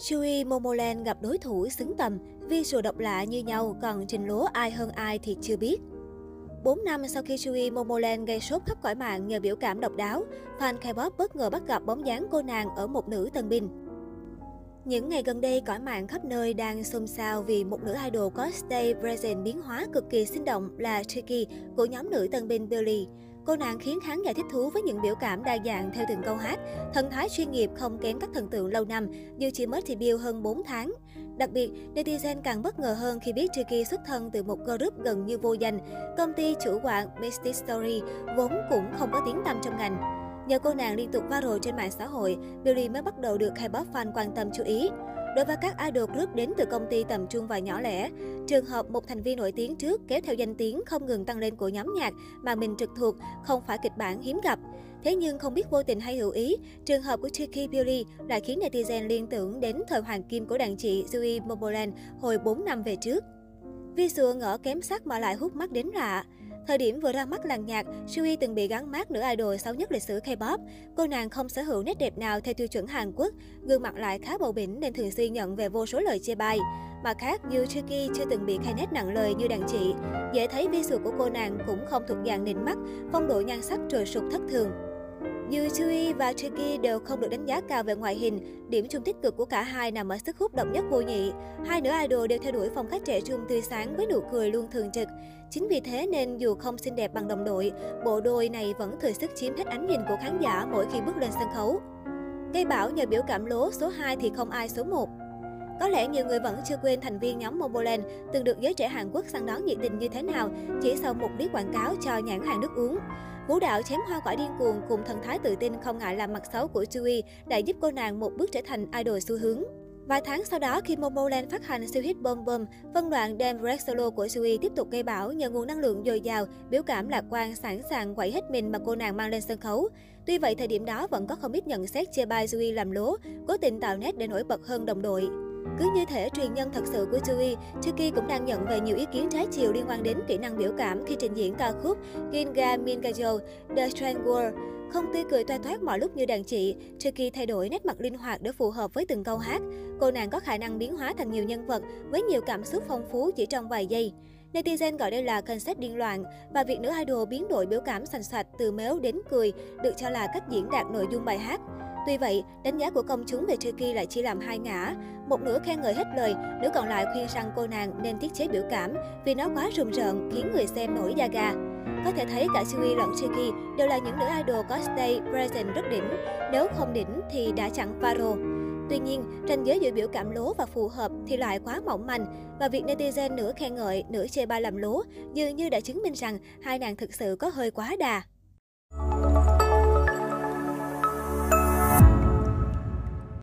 Shui Momoland gặp đối thủ xứng tầm, visual độc lạ như nhau, còn trình lúa ai hơn ai thì chưa biết. 4 năm sau khi Shui Momoland gây sốt khắp cõi mạng nhờ biểu cảm độc đáo, fan K-pop bất ngờ bắt gặp bóng dáng cô nàng ở một nữ tân binh. Những ngày gần đây, cõi mạng khắp nơi đang xôn xao vì một nữ idol có stay present biến hóa cực kỳ sinh động là Tricky của nhóm nữ tân binh Billy. Cô nàng khiến khán giả thích thú với những biểu cảm đa dạng theo từng câu hát, thần thái chuyên nghiệp không kém các thần tượng lâu năm, dù chỉ mới debut hơn 4 tháng. Đặc biệt, netizen càng bất ngờ hơn khi biết Tricky xuất thân từ một group gần như vô danh. Công ty chủ quản Mystic Story vốn cũng không có tiếng tăm trong ngành. Nhờ cô nàng liên tục viral trên mạng xã hội, Billy mới bắt đầu được K-pop fan quan tâm chú ý. Đối với các idol group đến từ công ty tầm trung và nhỏ lẻ, trường hợp một thành viên nổi tiếng trước kéo theo danh tiếng không ngừng tăng lên của nhóm nhạc mà mình trực thuộc không phải kịch bản hiếm gặp. Thế nhưng không biết vô tình hay hữu ý, trường hợp của Tricky Beauty lại khiến netizen liên tưởng đến thời hoàng kim của đàn chị Zoe Moboland hồi 4 năm về trước. Visual ngỡ kém sắc mà lại hút mắt đến lạ. Thời điểm vừa ra mắt làng nhạc, Sui từng bị gắn mát nữ idol xấu nhất lịch sử K-pop. Cô nàng không sở hữu nét đẹp nào theo tiêu chuẩn Hàn Quốc, gương mặt lại khá bầu bĩnh nên thường xuyên nhận về vô số lời chê bai. Mà khác, như Chucky chưa từng bị khai nét nặng lời như đàn chị. Dễ thấy visual của cô nàng cũng không thuộc dạng nịnh mắt, phong độ nhan sắc trời sụt thất thường. Dù Chui và Tricky đều không được đánh giá cao về ngoại hình, điểm chung tích cực của cả hai nằm ở sức hút độc nhất vô nhị. Hai nữ idol đều theo đuổi phong cách trẻ trung tươi sáng với nụ cười luôn thường trực. Chính vì thế nên dù không xinh đẹp bằng đồng đội, bộ đôi này vẫn thừa sức chiếm hết ánh nhìn của khán giả mỗi khi bước lên sân khấu. Gây bảo nhờ biểu cảm lố số 2 thì không ai số 1. Có lẽ nhiều người vẫn chưa quên thành viên nhóm Momoland từng được giới trẻ Hàn Quốc săn đón nhiệt tình như thế nào chỉ sau một clip quảng cáo cho nhãn hàng nước uống. Vũ đạo chém hoa quả điên cuồng cùng thần thái tự tin không ngại làm mặt xấu của Chewie đã giúp cô nàng một bước trở thành idol xu hướng. Vài tháng sau đó, khi Momoland phát hành siêu hit Bom Bom, phân đoạn Dem Red Solo của Sui tiếp tục gây bão nhờ nguồn năng lượng dồi dào, biểu cảm lạc quan, sẵn sàng quẩy hết mình mà cô nàng mang lên sân khấu. Tuy vậy, thời điểm đó vẫn có không ít nhận xét chê bai Sui làm lố, cố tình tạo nét để nổi bật hơn đồng đội. Cứ như thể truyền nhân thật sự của Jui, Chucky cũng đang nhận về nhiều ý kiến trái chiều liên quan đến kỹ năng biểu cảm khi trình diễn ca khúc Ginga Mingajo, The Strange World. Không tươi cười toa thoát mọi lúc như đàn chị, Chucky thay đổi nét mặt linh hoạt để phù hợp với từng câu hát. Cô nàng có khả năng biến hóa thành nhiều nhân vật với nhiều cảm xúc phong phú chỉ trong vài giây. Netizen gọi đây là concept điên loạn và việc nữ idol biến đổi biểu cảm sành sạch từ méo đến cười được cho là cách diễn đạt nội dung bài hát. Tuy vậy, đánh giá của công chúng về Tricky lại chỉ làm hai ngã. Một nửa khen ngợi hết lời, nửa còn lại khuyên rằng cô nàng nên tiết chế biểu cảm vì nó quá rùng rợn khiến người xem nổi da gà. Có thể thấy cả Sui lẫn Tricky đều là những nữ idol có stay present rất đỉnh. Nếu không đỉnh thì đã chẳng viral. Tuy nhiên, ranh giới giữa biểu cảm lố và phù hợp thì lại quá mỏng manh và việc netizen nửa khen ngợi, nửa chê bai làm lố dường như đã chứng minh rằng hai nàng thực sự có hơi quá đà.